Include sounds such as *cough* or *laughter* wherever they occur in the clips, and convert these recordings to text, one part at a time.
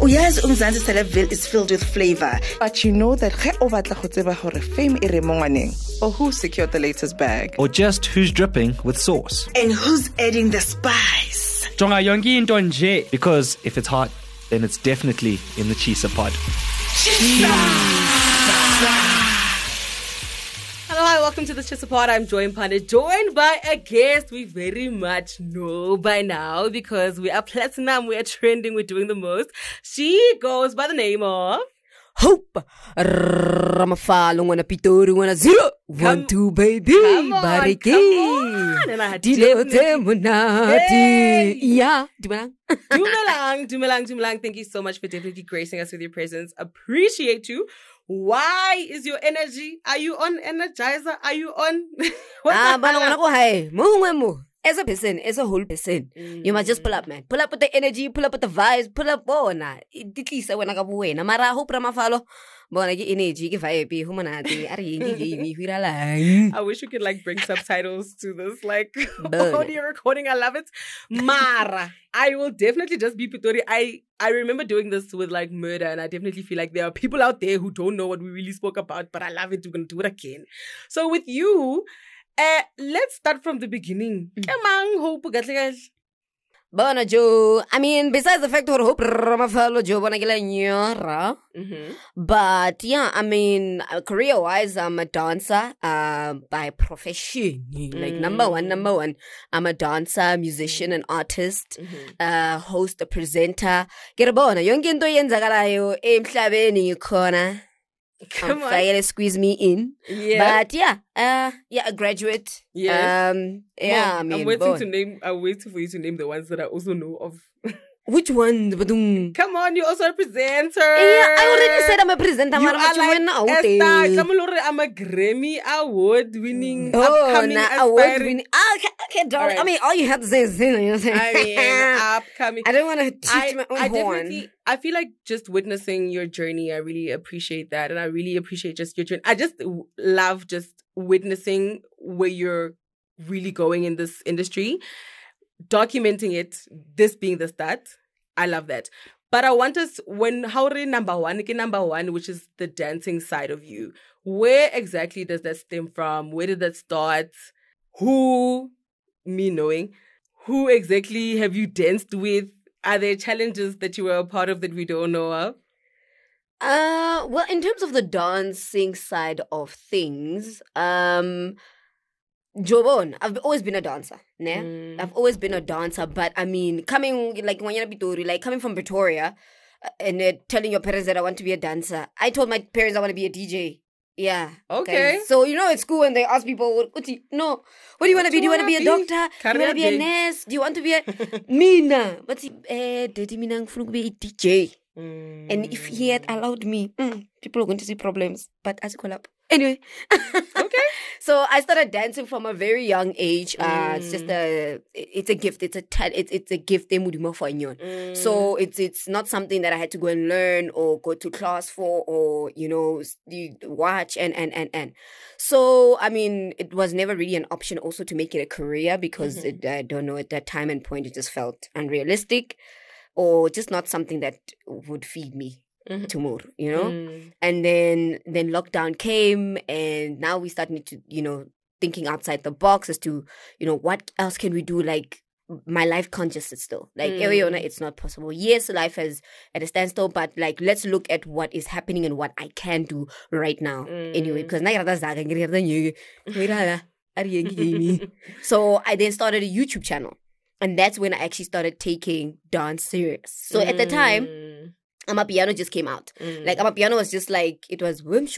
uyazi umzansi celebville is filled with flavor. But you know that ge o batla go tseba gore fame e re mo ngwaneng or who secured the latest bag? Or just who's dripping with sauce. and who's adding the spice? Jonga yonke into nje. Because if it's hot, then it's definitely in the Tshisa pod. Hello, hi, welcome to the Tshisa Pod. I'm Joy Panda, joined by a guest we very much know by now because we are platinum, we are trending, we're doing the most. She goes by the name of Hope Ramafelo ngwana Pitori ngwana zero one two baby come on, bareke come on. And I had dileo monate Hey. yeah dumelang *laughs* Dumelang, Dumelang, Dumelang. Thank you so much for definitely gracing us with your presence. Appreciate you. Why is your energy? Are you on Energizer? Are you on? *laughs* What ah bana hell? ngwana ko hae mo gongwe mo as a person as a whole person you must just pull up man pull up with the energy pull up with the vibes pull up oh, bona di tlisa wena ka bo wena mara hope Ramafelo bona ke energy ke vibe ho monate a re eng ke game ho iralang I wish we could like bring subtitles to this like *laughs* audio recording. I love it. Mara, I will definitely just be Pitori. I I remember doing this with like murder, and I definitely feel like there are people out there who don't know what we really spoke about, but I love it. We're gonna do it again. So with you, uh, let's start from the beginning. Kemang hope kahle kahle. bona jo i mean besides the fact gore hope Ramafalo jo bona ke la nyora Mhm. But yeah, I mean, career wise, I'm a dancer uh, by profession. Like, number one, number one, I'm a dancer, musician, and artist, uh, host, a presenter. Get a bona. Yonke into yenzakalayo emhlabeni khona. Come on. Fayele squeeze me in. Yeah. But yeah, uh, yeah, a graduate. Yeah. Um, yeah, Mom, I mean, I'm waiting to name. I'm waiting for you to name the ones that I also know of. *laughs* Which one? Badung. Come on, you're also a presenter. Yeah, I already said I'm a presenter. You are like Esther. I'm a Grammy award winning Oh, upcoming na award winning. Ah, okay, okay, darling. I mean, all you have to say is, you know, you know what I'm I saying? mean, *laughs* upcoming. I don't want to teach I, my own I horn. I feel like just witnessing your journey, I really appreciate that. And I really appreciate just your journey. I just love just witnessing where you're really going in this industry, documenting it, this being the start. I love that. But I want us when how re number one, number one, which is the dancing side of you. Where exactly does that stem from? Where did that start? Who, me knowing, who exactly have you danced with? Are there challenges that you were a part of that we don't know of? Uh, well, in terms of the dancing side of things, um, Jobon, I've always been a dancer. Ne? Mm. I've always been a dancer, but I mean, coming like when you're Pitori, like coming from Pretoria, uh, and uh, telling your parents that I want to be a dancer. I told my parents I want to be a DJ. Yeah. Okay. guys. So you know, at school when they ask people, what, what do you, no, what do you want to be? Do you want to be a doctor? Do you want to be a nurse? Do you want to be a *laughs* Mina? But eh, daddy, Mina, ngifuna ukube a DJ. And if he had allowed me, mm, people are going to see problems. But as call up. Anyway. Okay. *laughs* So I started dancing from a very young age. Uh, It's just mm. a, it's a gift. It's a, ta- it's, it's a gift. inyon. So mm. it's, it's not something that I had to go and learn or go to class for or, you know, watch and, and, and, and. So, I mean, it was never really an option also to make it a career because mm-hmm. it, I don't know, at that time and point, it just felt unrealistic or just not something that would feed me Mm-hmm. tomorrow, you know? Mm. And then then lockdown came and now we started to, you know, thinking outside the box as to, you know, what else can we do? Like my life can't just sit still. Like Ariana, mm. it's not possible. Yes, life is at a standstill, but like let's look at what is happening and what I can do right now. Anyway, mm. because *laughs* so I then started a YouTube channel. And that's when I actually started taking dance serious. So at the time, mm. Mm. Amapiano just came out. Like Amapiano was just like it was. Come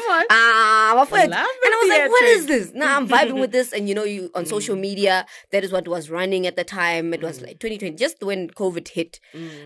on. Ah. And I was like, what is this? Now I'm vibing with *laughs* this. And you know, you on social media, that is what was running at the time. It was like 2020, just when COVID hit.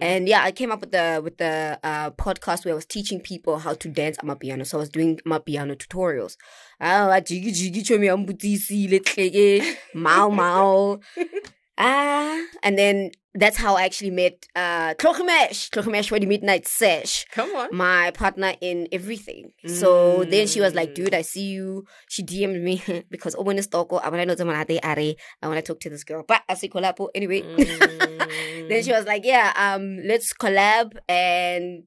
And yeah, I came up with the with the uh, podcast where I was teaching people how to dance Amapiano. So I was doing Amapiano tutorials. Ah, jiggy jiggy chomi ambutisi letleke, mau mau. *laughs* Ah, and then that's how I actually met uh Klochimesh, Klochimesh for the midnight sesh. Come on. My partner in everything. So then she was like, Mm. dude, I see you. She DM'd me *laughs* because Owen is toko. I want to know the manate are. I want to talk to this girl. But I see collab. Anyway. Mm. *laughs* then she was like, yeah, um, let's collab. And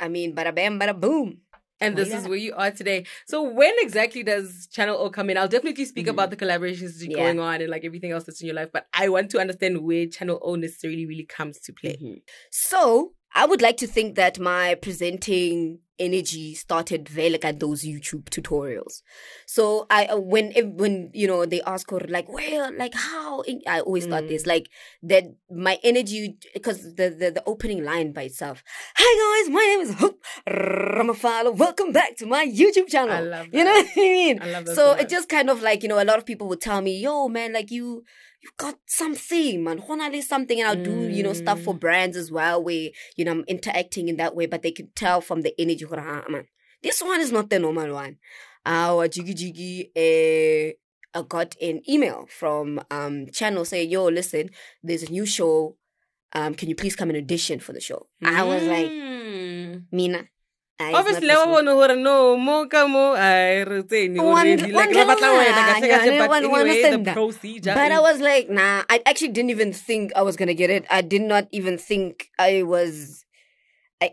I mean, bada bam, bada boom. And Oh, this yeah. is where you are today. So when exactly does Channel O come in? I'll definitely speak about the collaborations that are Mm-hmm. Yeah. going on and like everything else that's in your life. But I want to understand where Channel O necessarily really comes to play. Mm-hmm. So I would like to think that my presenting energy started very like at those YouTube tutorials. So I uh, when when you know they ask her like well like how I always thought this like that my energy because the, the the opening line by itself. Hi guys, my name is Hope Ramafelo. Welcome back to my YouTube channel. I love You know what I mean? I love that so so it just kind of like you know a lot of people would tell me, "Yo, man, like you." You got something, man. Honestly, something, and I'll do, you know, stuff Mm. for brands as well, where you know I'm interacting in that way, but they could tell from the energy. "Ah, Man, this one is not the normal one. Our jiggy jiggy, eh, I got an email from um channel saying, "Yo, listen, there's a new show. Um, can you please come and audition for the show?" I was like, Mm. "Mina." Obviously, this I one." want to hear no more come I retain you One- already. Like, one la batla level, wena, kahle yeah, but one- one anyway, understand the that. procedure. But I was like, nah, I actually didn't even think I was gonna get it. I did not even think I was.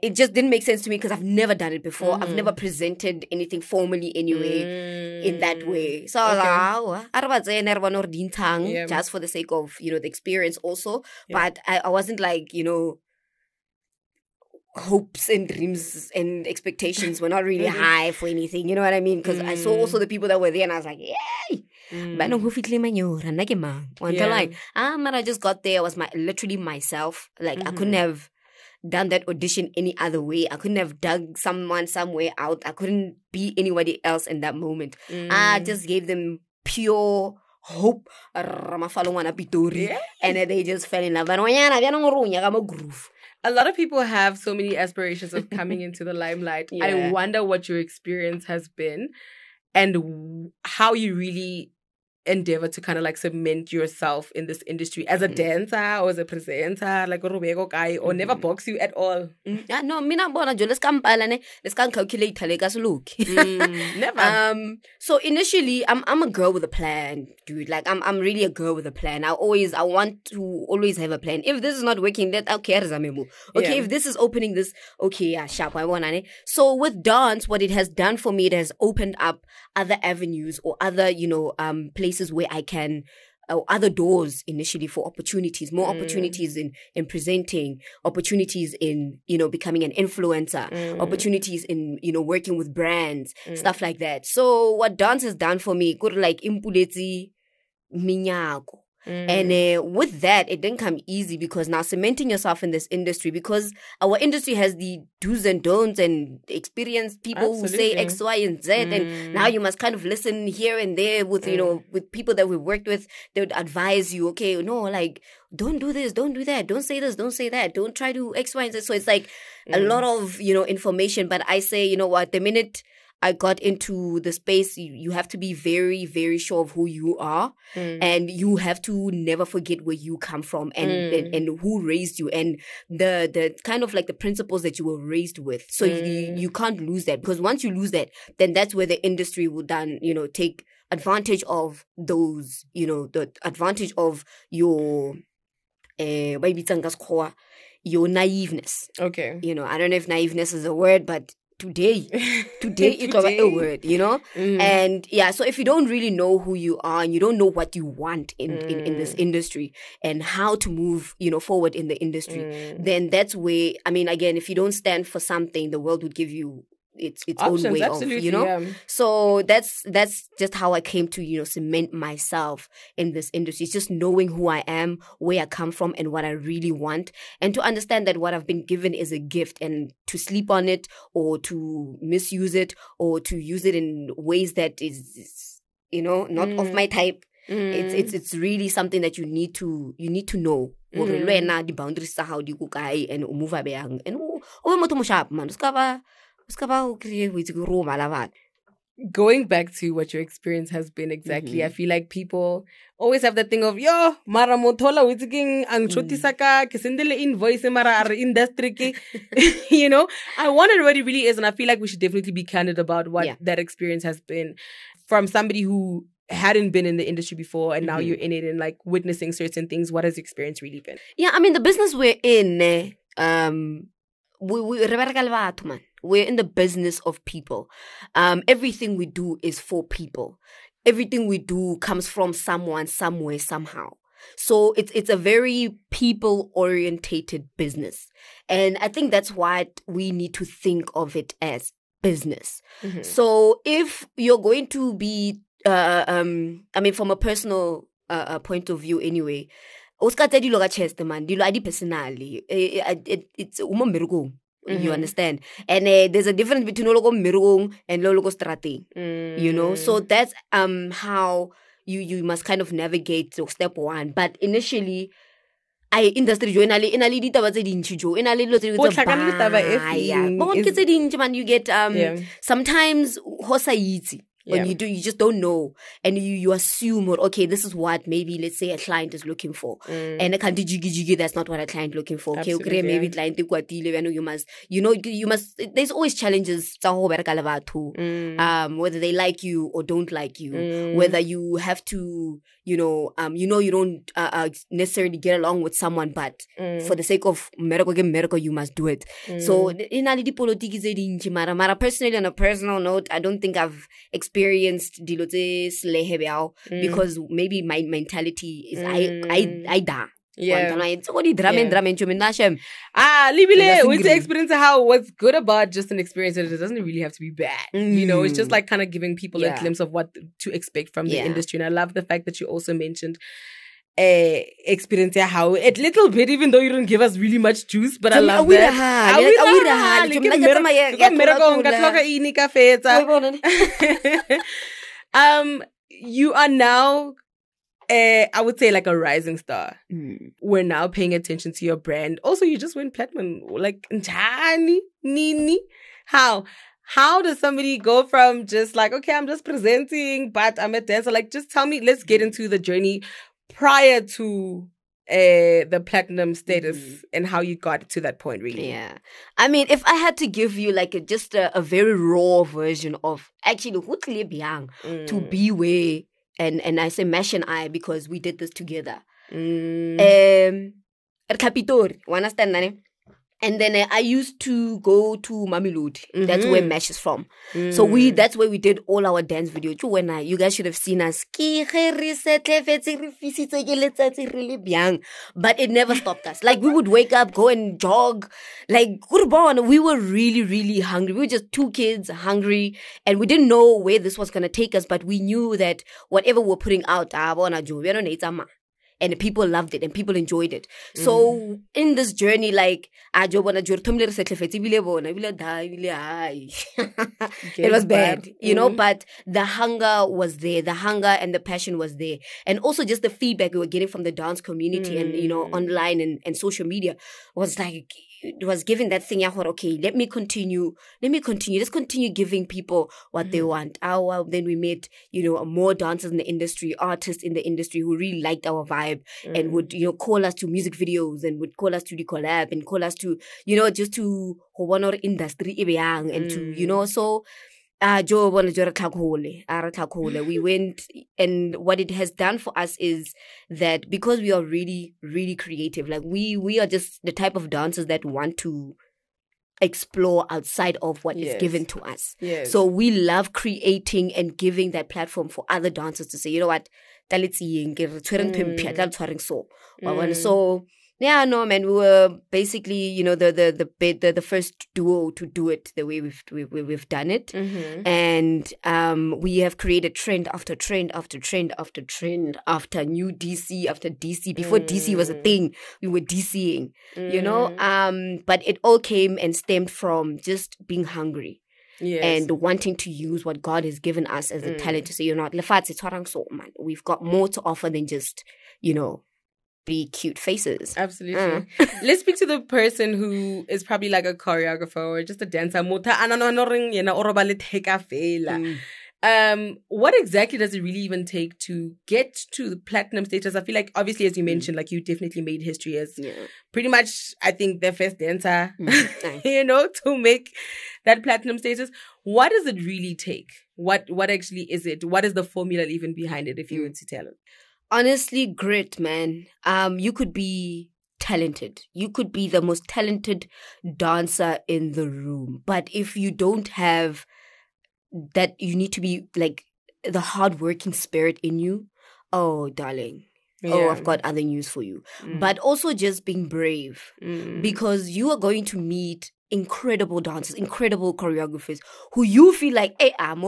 It just didn't make sense to me because I've never done it before. I've Mhm. never presented anything formally anyway in that Mm. way. So I was Okay. like, "Ah, I never dintang," just for the sake of you know the experience also. Yeah. But I, I wasn't like you know hopes and dreams and expectations were not really Mhm. high for anything. You know what I mean? Because I saw Mm. also the people that were there, and I was like, yay! Mm. Ba nang ho fitlhe manyora, nna ke mang? Wa like, ah, man, I just got there. I was my literally myself. Like I couldn't Mhm. have done that audition any other way. I couldn't have dug someone somewhere out. I couldn't be anybody else in that moment. I Mm. just gave them pure hope. Pitori. Yeah. And then they just fell in love. Ba re, "Ngwanyana, bja nang o re o nyaka mo groove." A lot of people have so many aspirations of *laughs* coming into the limelight. I wonder what your experience has been and w- how you really endeavor to kind of like cement yourself in this industry as a Mhm. dancer or as a presenter, like a Rubego guy, or never Mhm. box you at all. Mm, ah, no, mina bona jo, let's come palane, let's come calculate le ka se. Mm, *laughs* never. Um. So initially, I'm I'm a girl with a plan, dude. Like I'm I'm really a girl with a plan. I always I want to always have a plan. If this is not working, then okay, Rizamemu. Okay, Yeah. if this is opening this, okay, yeah, sharp. I want. So with dance, what it has done for me, it has opened up other avenues or other you know um places where I can. Other doors initially for opportunities, more Mm. opportunities in in presenting, opportunities in you know becoming an influencer, Mm. opportunities in you know working with brands Mm. stuff like that so what dance has done for me could like impuleti minyako Mm. and uh, with that it didn't come easy because now cementing yourself in this industry because our industry has the do's and don'ts and experienced people who say x y and z. And Mm. now you must kind of listen here and there with you know with people that we've worked with. They would advise you okay no like don't do this don't do that don't say this don't say that don't try to x y and z. So it's like a Mm. lot of you know information. But i say you know what? The minute i got into the space you, you have to be very very sure of who you are Mm. and you have to never forget where you come from and, Mm. and and who raised you and the the kind of like the principles that you were raised with so you, Mm. you can't lose that because once you lose that then that's where the industry will then you know take advantage of those you know the advantage of your uh your naiveness okay. you know i don't know if naiveness is a word but today *laughs* today it was Today. a word you know Mm. and yeah so if you don't really know who you are and you don't know what you want in, in, in this Mm. industry and how to move you know forward in the industry Mm. then that's where i mean again if you don't stand for something the world would give you its its own way of you know yeah. so that's that's just how I came to you know cement myself in this industry. It's just knowing who I am, where I come from, and what I really want, and to understand that what I've been given is a gift, and to sleep on it or to misuse it or to use it in ways that is, you know not of Mm. my type. It's Mm. it's it's really something that you need to you need to know. Mm. le wena di-boundaries tsa hao di ko kae and o move bjang and o o be motho mo man o ska ba ba o kry-e o itse ke ro o mala going back to what your experience has been exactly, Mm-hmm. I feel like people always have that thing of yo, mara motola witking ang Mm. chotisa ka ke sendele invoice mara are industry *laughs* you know. I wonder what it really is, and I feel like we should definitely be candid about what Yeah. that experience has been from somebody who hadn't been in the industry before and now Mhm. you're in it and like witnessing certain things. What has your experience really been? Yeah, I mean the business we're in, eh, um, we we re bereka le batho, man. We're in the business of people. Um, everything we do is for people. Everything we do comes from someone, somewhere, somehow. So it's it's a very people orientated business, and I think that's what we need to think of it as business. So if you're going to be, uh, um, I mean, from a personal uh, uh, point of view, anyway, tsa dilo ka chest man dilo a di personally it, it's umo mmerekong you Mhm. understand and uh, there's a difference between lo ko mmerekong and lo lo ko strateng you know so Mm. that's um how you you must kind of navigate to step one but initially I industry jo ena le ena le ditaba tse dintsi jo ena le dilo tse Go tlhakane le taba e feng? Bon, ke tse dintsi man you get um Yeah. sometimes ho sa itse when Yeah. you do you just don't know and you you assume or okay this is what maybe let's say a client is looking for Mm. and a can't jiggy jiggy that's not what a client looking for okay Absolutely, okay maybe client you know you must you know you must there's always challenges tsa ho bereka le Mm. um whether they like you or don't like you Mm. whether you have to you know um you know you don't uh, uh, necessarily get along with someone but Mm. for the sake of mmereko ke mmereko you must do it so in na le dipolotiki tse dintsi mara mara personally on a personal note i don't think i've experienced dilo tse slehe bjao Mm. because maybe my mentality is i i i da Yeah. it's all the drama and Yeah. drama and chumi nashem Ah, libile, with the experience of how what's good about just an experience is it doesn't really have to be bad. You know, it's just Mm. like kind of giving people Yeah. a glimpse of what to expect from the Yeah. industry. And I love the fact that you also mentioned uh experience how a little bit, even though you don't give us really much juice, but I love that. hali, Awira awira hali, hali, ke ke mna ke mmero- tsamaya ke ke mmerekong, ka tlola-tlola. tlhoka ini ka fetsa. Wa bona? *laughs* um, you are now, uh, I would say, like a rising star. Mm. We're now paying attention to your brand. Also, you just went platinum. Like, njani, nini, how? How does somebody go from just like, okay, I'm just presenting, but I'm a dancer? Like, just tell me, let's get into the journey prior to uh, the platinum status Mhm. and how you got to that point, really. Yeah. I mean, if I had to give you like a, just a, a very raw version of actually who bjang to Mm. be where, and, and I say Mesh and I because we did this together. Mm. Um, at Capitori, you understand, Nani? And then uh, I used to go to Mamelodi. That's where Mhm. Mesh is from. So we Mm. that's where we did all our dance videos. You when I you guys should have seen us. Ke ge re setlefetse, re fisitse ke letsatsi re le bjang. But it never stopped us. Like we would wake up, go and jog. Like. We were really, really hungry. We were just two kids hungry and we didn't know where this was gonna take us, but we knew that whatever we're putting out, bona jo, we are not Eitzama. and people loved it and people enjoyed it. So in this journey, like a jo bona jo re thomile re setlefetse ebile bona ebile da ebile hai. *laughs* it was bad, you know, Mhm. but the hunger was there, the hunger and the passion was there. And also just the feedback we were getting from the dance community and you know, Mm. online and, and social media was like was giving that thing, I thought, okay, let me continue, let me continue, let's continue giving people what they Mhm. want. Our then we met, you know, more dancers in the industry, artists in the industry who really liked our vibe Mm. and would, you know, call us to music videos and would call us to the collab and call us to, you know, just to one or industry and to, you Mm. know, so uh jo bona jo re tlhakole a re we went and what it has done for us is that because we are really really creative like we we are just the type of dancers that want to explore outside of what is Yes. given to us Yes. so we love creating and giving that platform for other dancers to say, you know what, tla le tsieng, ke re tshwere ntho mphe, tla le tshwareng so. Mm. So yeah, no man, we were basically, you know, the the the bit- the, the first duo to do it the way we've we, we- we've done it. Mhm. And um, we have created trend after trend after trend after trend after new DC after DC. Before DC was a Mm. thing, we were DCing, you know. Mm. Um, but it all came and stemmed from just being hungry yes. and wanting to use what God has given us as a Mm. talent to say, you know, what, lefatshe man. We've got more to offer than just, you know, be cute faces. Absolutely. Mm. *laughs* Let's speak to the person who is probably like a choreographer or just a dancer. Motho a nana no reng yena o roba. Mm. Um, what exactly does it really even take to get to the platinum status? I feel like obviously, as you mentioned, like you definitely made history as Yeah. pretty much, I think, the first dancer, Mm. *laughs* you know, to make that platinum status. What does it really take? What what actually is it? What is the formula even behind it? If you were to tell it, honestly grit man. Um you could be talented. You could be the most talented dancer in the room. But if you don't have that you need to be like the hardworking spirit in you oh darling. Oh i've got other news for you. Mm. but also just being brave. Mm. because you are going to meet incredible dancers incredible choreographers who you feel like hey i'm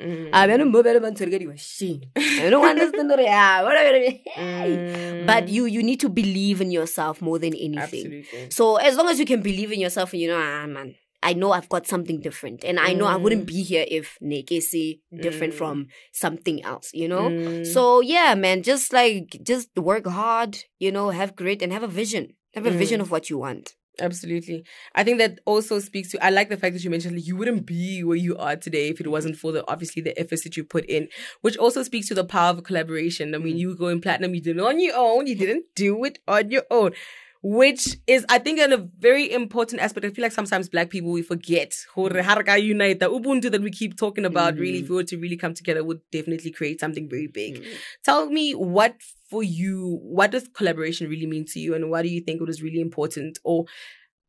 more I can look on Mm. a bjano mo bjale ba ntshwere di-machine. I don't understand gore, ah, what are you- Mm. but you you need to believe in yourself more than anything absolutely. so as long as you can believe in yourself and you know ah man I know I've got something different, and I know I wouldn't be here if Nekesi different Mm. from something else, you know. Mm. So yeah, man, just like just work hard, you know, have grit and have a vision, have a vision Mm. of what you want. Absolutely. I think that also speaks to I like the fact that you mentioned like you wouldn't be where you are today if it mm-hmm. wasn't for the obviously the efforts that you put in, which also speaks to the power of collaboration. I mean, mm-hmm. you were going platinum, you did it on your own, you mm-hmm. didn't do it on your own. Which is, I think, a very important aspect. I feel like sometimes black people we forget. Hore mm. haraka unite, the Ubuntu that we keep talking about. Really, if mm. we were to really come together, would definitely create something very big. Mm. Tell me what for you, what does collaboration really mean to you, and why do you think it was really important, or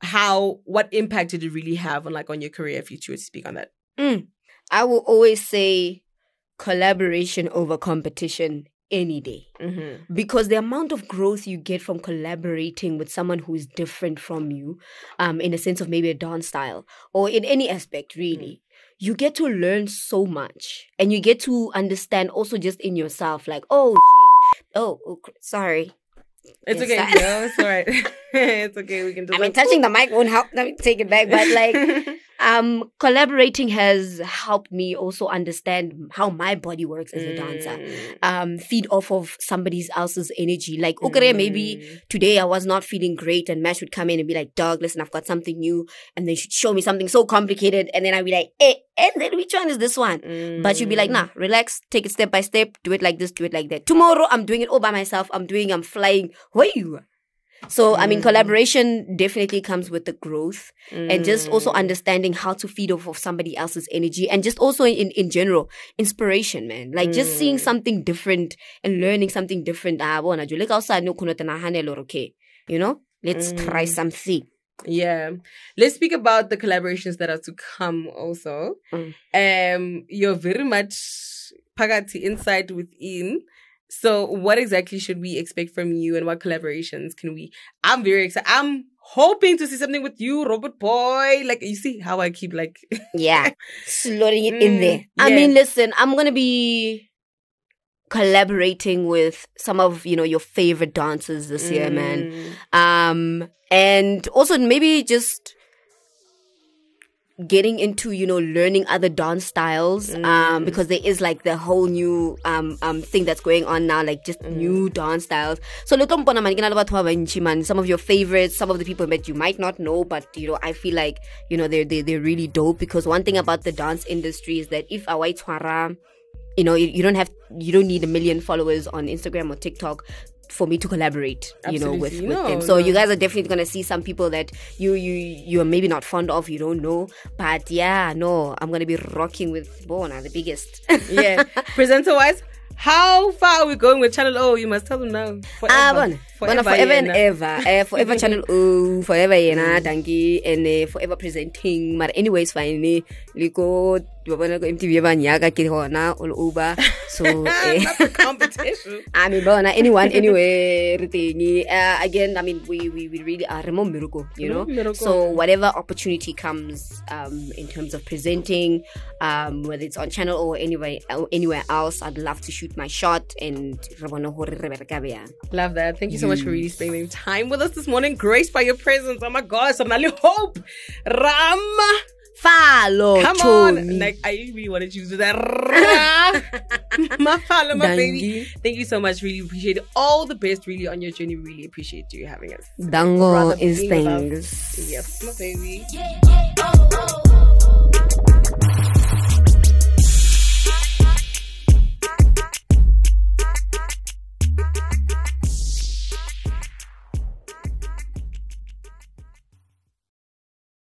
how what impact did it really have on like on your career? If you were to speak on that, I will always say collaboration over competition any day. mm-hmm. because the amount of growth you get from collaborating with someone who is different from you um in a sense of maybe a dance style or in any aspect really you get to learn so much and you get to understand also just in yourself like oh shit. oh, oh sorry it's Yes, okay. *laughs* No, it's all right. *laughs* it's okay. We can do i mean touching the mic won't help let me take it back but like *laughs* um collaborating has helped me also understand how my body works as a dancer Mm. um feed off of somebody else's energy like okay maybe Mm. today I was not feeling great and Mash would come in and be like, dog, listen, I've got something new. And then she'd show me something so complicated. And then I'd be like, eh, and then which one is this one? But she'd be like, nah, relax, take it step by step, do it like this, do it like that. Tomorrow I'm doing it all by myself. I'm doing, I'm flying. Where you? So, I mean, collaboration definitely comes with the growth and just also understanding how to feed off of somebody else's energy and just also in, in general, inspiration, man. Like just seeing something different and learning something different. Ah, bona, like outside, no okay. You know, let's try something. Yeah. Let's speak about the collaborations that are to come also. Mm. Um you're very much pagati inside within. So what exactly should we expect from you and what collaborations can we I'm very excited. I'm hoping to see something with you, Robert Boy. Like you see how I keep like *laughs* Yeah, slotting it in Mm, there. I mean, listen, I'm gonna be collaborating with some of you know your favorite dancers this year, man. Mm. um and also maybe just getting into you know learning other dance styles um because there is like the whole new um um thing that's going on now like just new dance styles. So lo tlo mpona man ke na le batho man some of your favorites some of the people that you might not know but you know i feel like you know they're they're, they're really dope because one thing about the dance industry is that if a white you know you, you don't have you don't need a million followers on instagram or tiktok for me to collaborate you know with, Absolutely. with No, them so you guys are definitely gonna see some people that you you you are maybe not fond of you don't know but yeah no i'm gonna be rocking with bona the biggest *laughs* yeah. Presenter wise, how far are we going with Channel O? You must tell them now. Forever. Ah, bona. Bona, forever and ever. Uh, forever Channel O, forever yena, Danki, and uh, forever presenting. But anyways, fine. eh, Liko, bona ko MTV ba nyaka ke hona all over. So, *laughs* eh, competition. *laughs* I mean, bona, anyone, anyway, everything. Uh, again, I mean, we, we, we really are Remo Miracle, you know? Miracle. So, whatever opportunity comes um, in terms of presenting, um, whether it's on channel or anywhere, anywhere else, I'd love to shoot my shot and re bona hore re bereka. Love that. Thank you so much for really spending time with us this morning. Graced by your presence. Oh my gosh, I'm really hope. Ram. Follow Come Tony. on. Like I really want to choose that. Ra. my follow, my baby. Thank you so much. Really appreciate it. All the best really on your journey. Really appreciate you having us. Dango Rather is being with us. things. Yes, my baby. Yeah, yeah.